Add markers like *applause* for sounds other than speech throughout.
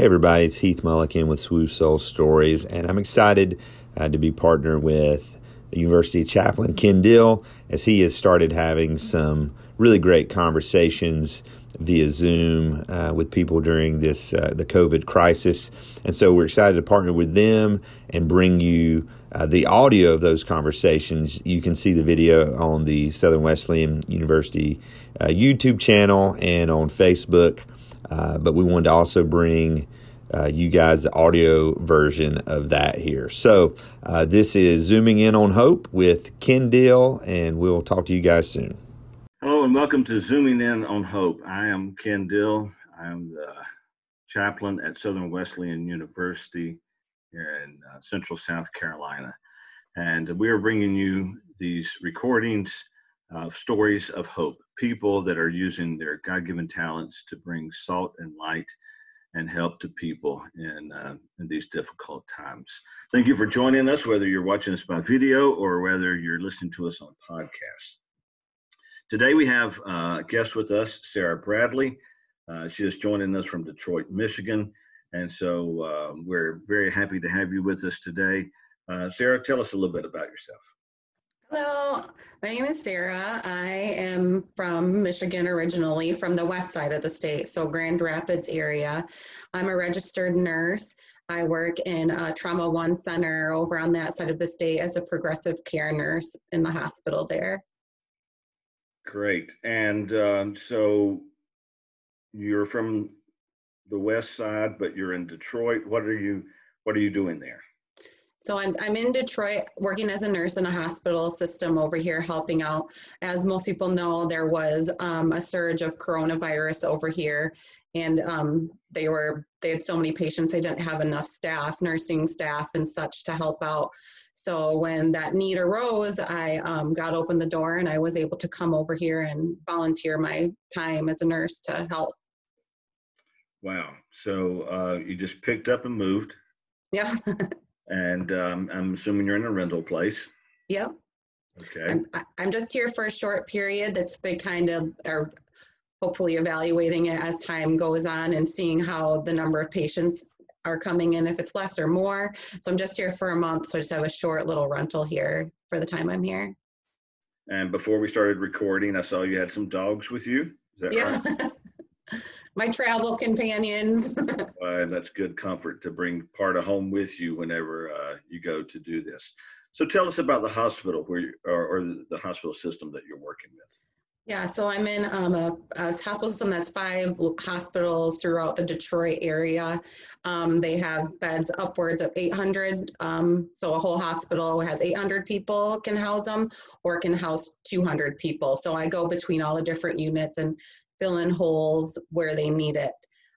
Hey, everybody, it's Heath Mulliken with Swoosh Soul Stories, and I'm excited uh, to be partnered with the University Chaplain Ken Dill as he has started having some really great conversations via Zoom uh, with people during this uh, the COVID crisis, and so we're excited to partner with them and bring you uh, the audio of those conversations. You can see the video on the Southern Wesleyan University uh, YouTube channel and on Facebook. Uh, but we wanted to also bring uh, you guys the audio version of that here. So uh, this is Zooming In on Hope with Ken Dill, and we'll talk to you guys soon. Hello, and welcome to Zooming In on Hope. I am Ken Dill. I am the chaplain at Southern Wesleyan University here in uh, Central South Carolina. And we are bringing you these recordings of stories of hope, people that are using their God given talents to bring salt and light and help to people in, uh, in these difficult times. Thank you for joining us, whether you're watching us by video or whether you're listening to us on podcast. Today we have uh, a guest with us, Sarah Bradley. Uh, she is joining us from Detroit, Michigan. And so uh, we're very happy to have you with us today. Uh, Sarah, tell us a little bit about yourself. Hello, my name is Sarah. I am from Michigan originally, from the west side of the state, so Grand Rapids area. I'm a registered nurse. I work in a Trauma One Center over on that side of the state as a progressive care nurse in the hospital there. Great. And um, so you're from the west side, but you're in Detroit. What are you What are you doing there? So I'm, I'm in Detroit working as a nurse in a hospital system over here helping out. As most people know, there was um, a surge of coronavirus over here. And um, they were they had so many patients they didn't have enough staff nursing staff and such to help out. So when that need arose i um, got open the door and i was able to come over here and volunteer my time as a nurse to help. Wow. So uh, you just picked up and moved. Yeah *laughs* and um, I'm assuming you're in a rental place. Yep. Okay. I'm, I'm just here for a short period. That's they kind of are hopefully evaluating it as time goes on and seeing how the number of patients are coming in, if it's less or more. So I'm just here for a month. So I just have a short little rental here for the time I'm here. And before we started recording, I saw you had some dogs with you. Is that yeah. right? *laughs* my travel companions. *laughs* uh, that's good comfort to bring part of home with you whenever uh, you go to do this. So tell us about the hospital where you, or, or the hospital system that you're working with. Yeah, so I'm in um, a, a, hospital system that's five hospitals throughout the Detroit area. Um, they have beds upwards of 800. Um, so a whole hospital has 800 people can house them or can house 200 people. So I go between all the different units and fill in holes where they need it.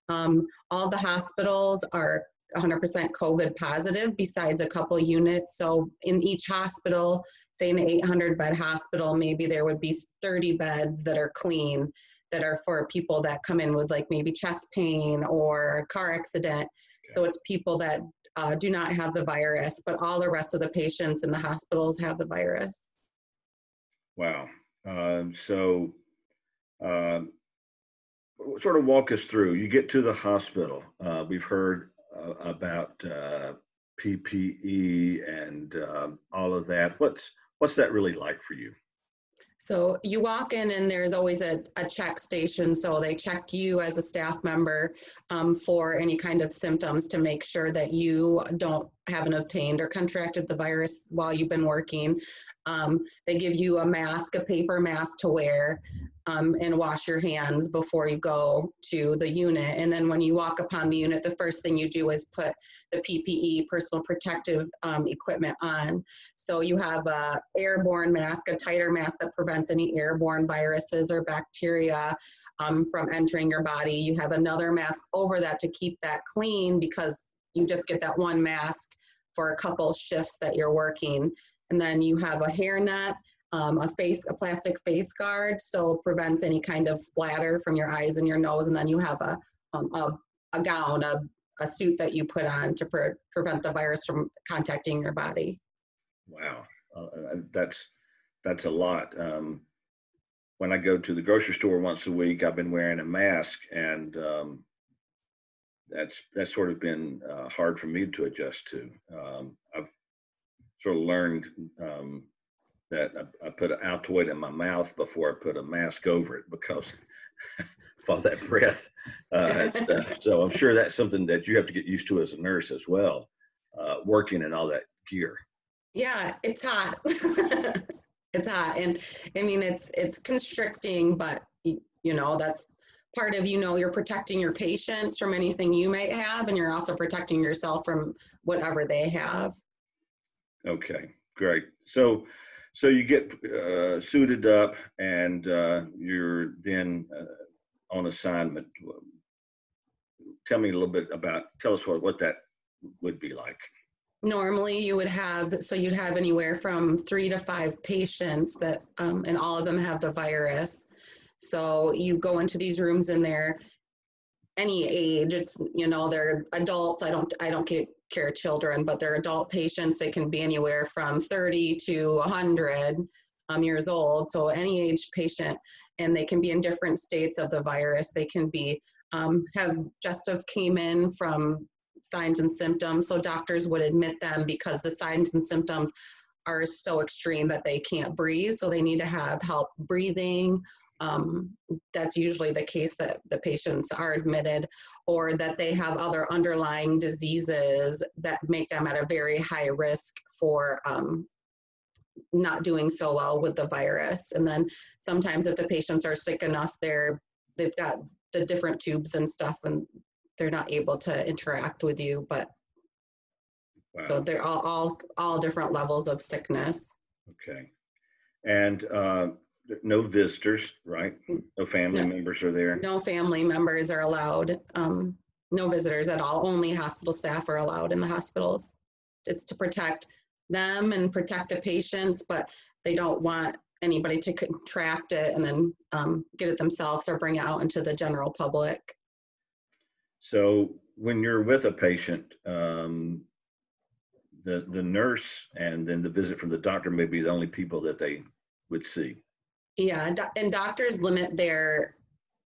Um, all the hospitals are 100% COVID positive besides a couple units. So in each hospital, say an 800 bed hospital, maybe there would be 30 beds that are clean that are for people that come in with like maybe chest pain or car accident. So it's people that uh, do not have the virus, but all the rest of the patients in the hospitals have the virus. Wow. Uh, so uh, sort of walk us through. You get to the hospital. Uh, we've heard uh, about uh, PPE and um, all of that. What's what's that really like for you? So you walk in and there's always a, a check station. So they check you as a staff member um, for any kind of symptoms to make sure that you don't haven't obtained or contracted the virus while you've been working. Um, they give you a mask, a paper mask to wear um, and wash your hands before you go to the unit. And then when you walk upon the unit, the first thing you do is put the PPE, personal protective um, equipment on. So you have a airborne mask, a tighter mask that prevents any airborne viruses or bacteria um, from entering your body. You have another mask over that to keep that clean because you just get that one mask for a couple shifts that you're working. And then you have a hairnet um, a face, a plastic face guard, so prevents any kind of splatter from your eyes and your nose. And then you have a, um, a, a, gown, a, a suit that you put on to pre- prevent the virus from contacting your body. Wow, uh, uh, that's that's a lot. Um, when I go to the grocery store once a week, I've been wearing a mask, and um, that's that's sort of been uh, hard for me to adjust to. Um, I've sort of learned um, that I, I, put an Altoid in my mouth before I put a mask over it because *laughs* of that breath. Uh, *laughs* so I'm sure that's something that you have to get used to as a nurse as well, uh, working in all that gear. Yeah, it's hot. *laughs* it's hot, and I mean it's it's constricting, but you know that's part of you know you're protecting your patients from anything you might have and you're also protecting yourself from whatever they have. Okay great. So so you get uh, suited up and uh, you're then uh, on assignment. Tell me a little bit about tell us what, what that would be like. Normally you would have so you'd have anywhere from three to five patients that um, and all of them have the virus so you go into these rooms and they're any age. It's you know they're adults. I don't I don't care children, but they're adult patients. They can be anywhere from 30 to 100 um, years old. So any age patient, and they can be in different states of the virus. They can be um, have just have came in from signs and symptoms. So doctors would admit them because the signs and symptoms are so extreme that they can't breathe. So they need to have help breathing um, that's usually the case that the patients are admitted or that they have other underlying diseases that make them at a very high risk for um, not doing so well with the virus. And then sometimes if the patients are sick enough, they're they've got the different tubes and stuff and they're not able to interact with you. But wow. so they're all, all all different levels of sickness. Okay. And uh, no visitors, right? No family no, members are there. No family members are allowed. Um, no visitors at all. Only hospital staff are allowed in the hospitals. It's to protect them and protect the patients, but they don't want anybody to contract it and then um, get it themselves or bring it out into the general public. So when you're with a patient, um, the the nurse and then the visit from the doctor may be the only people that they would see. Yeah, and doctors limit their,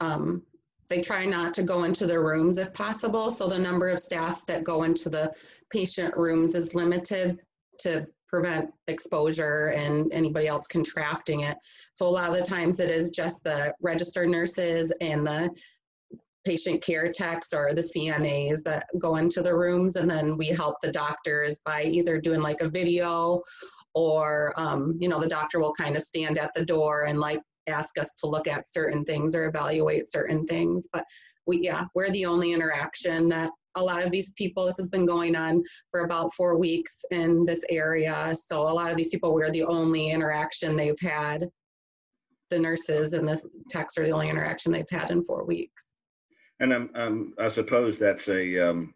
um, they try not to go into the rooms if possible. So the number of staff that go into the patient rooms is limited to prevent exposure and anybody else contracting it. So a lot of the times it is just the registered nurses and the patient care techs or the CNAs that go into the rooms and then we help the doctors by either doing like a video or um, you know the doctor will kind of stand at the door and like ask us to look at certain things or evaluate certain things but we yeah we're the only interaction that a lot of these people this has been going on for about four weeks in this area so a lot of these people we're the only interaction they've had. The nurses and the techs are the only interaction they've had in four weeks. And I'm, I'm i suppose that's a um,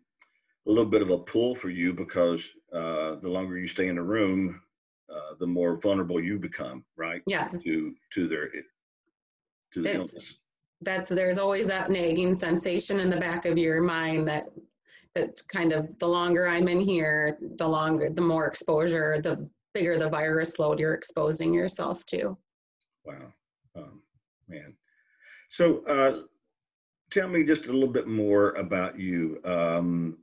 a little bit of a pull for you because uh, the longer you stay in the room uh, the more vulnerable you become, right? Yeah. To to their to the illness. That's there's always that nagging sensation in the back of your mind that that's kind of the longer I'm in here, the longer the more exposure, the bigger the virus load you're exposing yourself to. Wow, um, man. So uh, tell me just a little bit more about you. Um,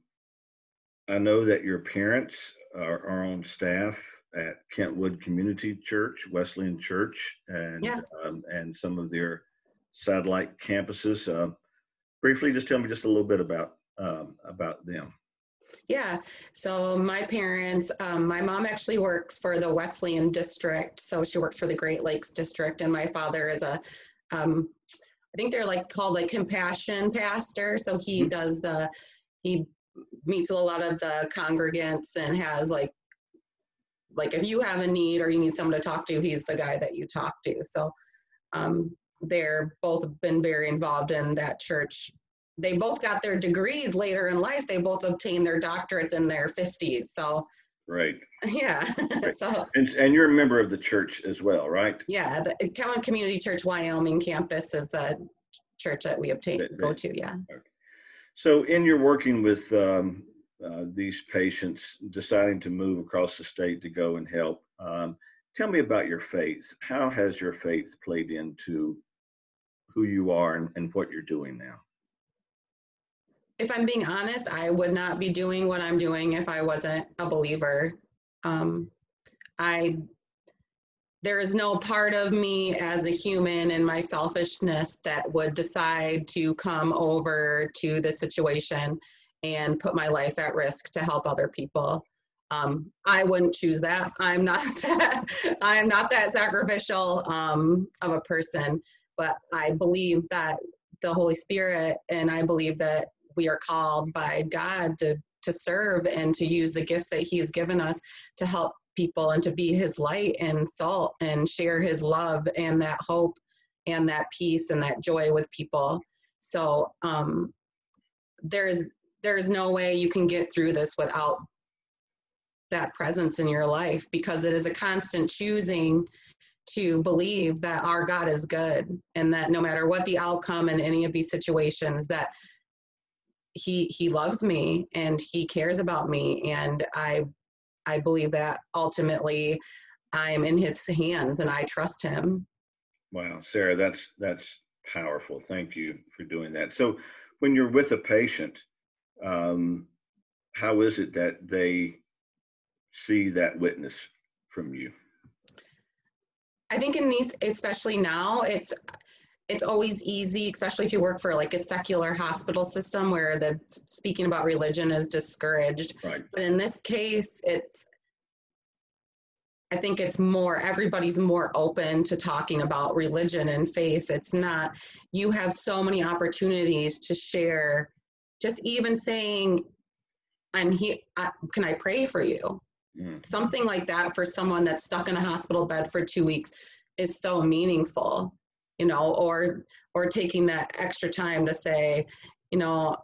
I know that your parents are, are on staff at Kentwood Community Church, Wesleyan Church, and yeah. um, and some of their satellite campuses. Uh, briefly, just tell me just a little bit about um, about them. Yeah, so my parents, um, my mom actually works for the Wesleyan district, so she works for the Great Lakes district, and my father is a, um, I think they're like called like compassion pastor. So he mm-hmm. does the, he meets a lot of the congregants and has like like if you have a need or you need someone to talk to, he's the guy that you talk to. So um, they're both been very involved in that church. They both got their degrees later in life. They both obtained their doctorates in their 50s. So right. Yeah. Right. *laughs* so and, and you're a member of the church as well, right? Yeah, the Kentwood Community Church Wyoming campus is the church that we obtain go to. Yeah. Okay. So in your working with um, uh, these patients deciding to move across the state to go and help. Um, tell me about your faith. How has your faith played into who you are and, and what you're doing now? if I'm being honest, I would not be doing what I'm doing if I wasn't a believer. Um, I there is no part of me as a human and my selfishness that would decide to come over to this situation and put my life at risk to help other people. Um, I wouldn't choose that. I'm not *laughs* that. I'm not that sacrificial um, of a person. But I believe that the Holy Spirit, and I believe that we are called by God to to serve and to use the gifts that He has given us to help people and to be His light and salt and share His love and that hope and that peace and that joy with people. So um, there's there's no way you can get through this without that presence in your life because it is a constant choosing to believe that our God is good and that no matter what the outcome in any of these situations that he he loves me and he cares about me and I I believe that ultimately I am in his hands and I trust him. Wow, Sarah, that's that's powerful. Thank you for doing that. So when you're with a patient, um, how is it that they see that witness from you? I think in these, especially now, it's it's always easy, especially if you work for like a secular hospital system where the speaking about religion is discouraged. Right. But in this case, it's I think it's more everybody's more open to talking about religion and faith. It's not you have so many opportunities to share. Just even saying, "I'm here. Can I pray for you?" Mm. Something like that for someone that's stuck in a hospital bed for two weeks is so meaningful, you know, or or taking that extra time to say, you know,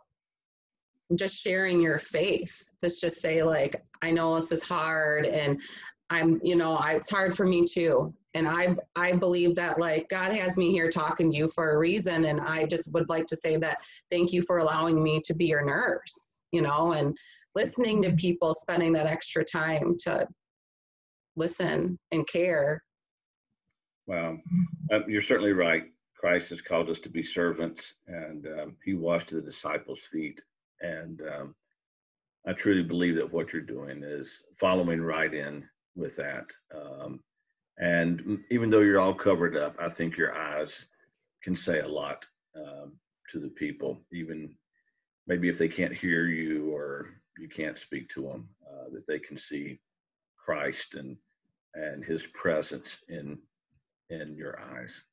just sharing your faith. Let's just say like, I know this is hard and I'm, you know, I, it's hard for me too. And I, I believe that like God has me here talking to you for a reason. And I just would like to say that thank you for allowing me to be your nurse, you know, and listening to people, spending that extra time to listen and care. Wow, uh, you're certainly right. Christ has called us to be servants, and um, He washed the disciples' feet. And um, I truly believe that what you're doing is following right in with that. Um, and even though you're all covered up, I think your eyes can say a lot um, to the people, even maybe if they can't hear you or you can't speak to them, uh, that they can see Christ and and His presence in in your eyes.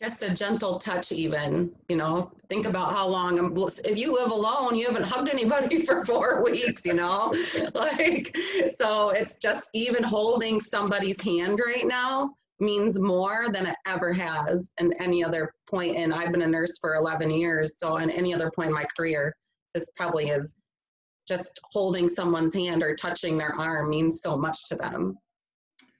Just a gentle touch, even you know. Think about how long. Um, if you live alone, you haven't hugged anybody *laughs* for four weeks. You know, *laughs* like so. It's just even holding somebody's hand right now means more than it ever has in any other point and i've been a nurse for 11 years so in any other point in my career this probably is just holding someone's hand or touching their arm means so much to them.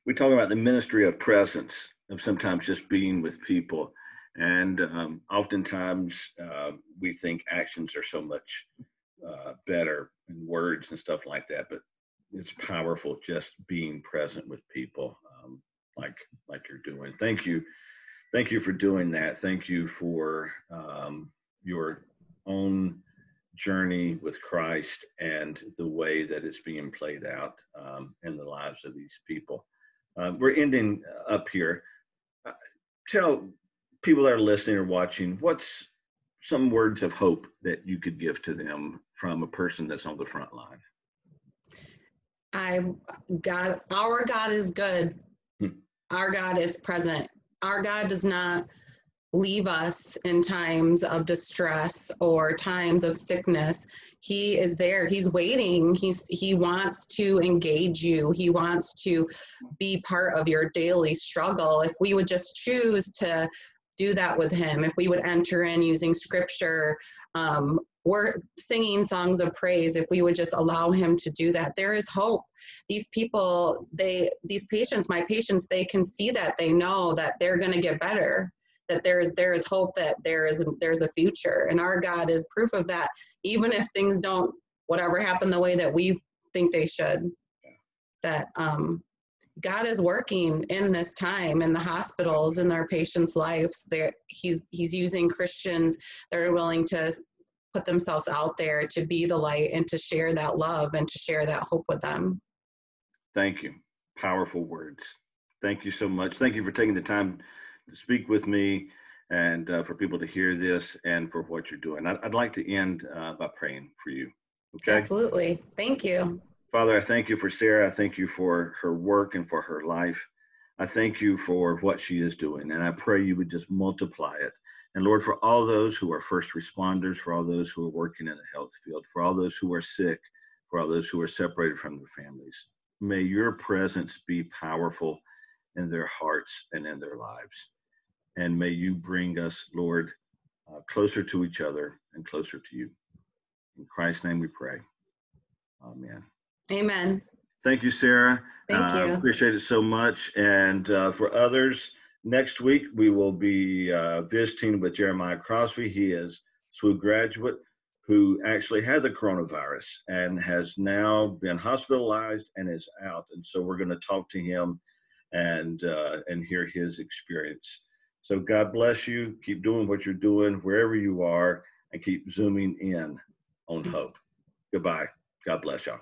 We talk about the ministry of presence, of sometimes just being with people. And um, oftentimes uh, we think actions are so much uh, better than words and stuff like that, but it's powerful just being present with people um, like like you're doing. Thank you. Thank you for doing that. Thank you for um, your own journey with Christ and the way that it's being played out um, in the lives of these people. Uh, we're ending up here. Tell people that are listening or watching what's some words of hope that you could give to them from a person that's on the front line. I God, our God is good. Hmm. Our God is present. Our God does not leave us in times of distress or times of sickness. He is there. He's waiting. He's he wants to engage you. He wants to be part of your daily struggle. If we would just choose to do that with him if we would enter in using scripture um, we're singing songs of praise if we would just allow him to do that there is hope. These people they these patients my patients they can see that. They know that they're going to get better that there is there is hope that there is there's a future and our god is proof of that even if things don't whatever happen the way that we think they should that um, god is working in this time in the hospitals in their patients lives there he's he's using christians that are willing to put themselves out there to be the light and to share that love and to share that hope with them. Thank you. Powerful words. Thank you so much. Thank you for taking the time speak with me and uh, for people to hear this and for what you're doing. I'd, I'd like to end uh, by praying for you. Okay. Absolutely. Thank you. Father, I thank you for Sarah. I thank you for her work and for her life. I thank you for what she is doing. And I pray you would just multiply it. And Lord, for all those who are first responders, for all those who are working in the health field, for all those who are sick, for all those who are separated from their families, may your presence be powerful in their hearts and in their lives. And may you bring us, Lord, uh, closer to each other and closer to you. In Christ's name we pray. Amen. Amen. Thank you, Sarah. Thank Uh, you. appreciate it so much. And uh, for others, next week we will be uh, visiting with Jeremiah Crosby. He is SWU graduate who actually had the coronavirus and has now been hospitalized and is out. And so we're going to talk to him and uh, and hear his experience. So God bless you. Keep doing what you're doing wherever you are and keep zooming in on hope. Goodbye. God bless y'all.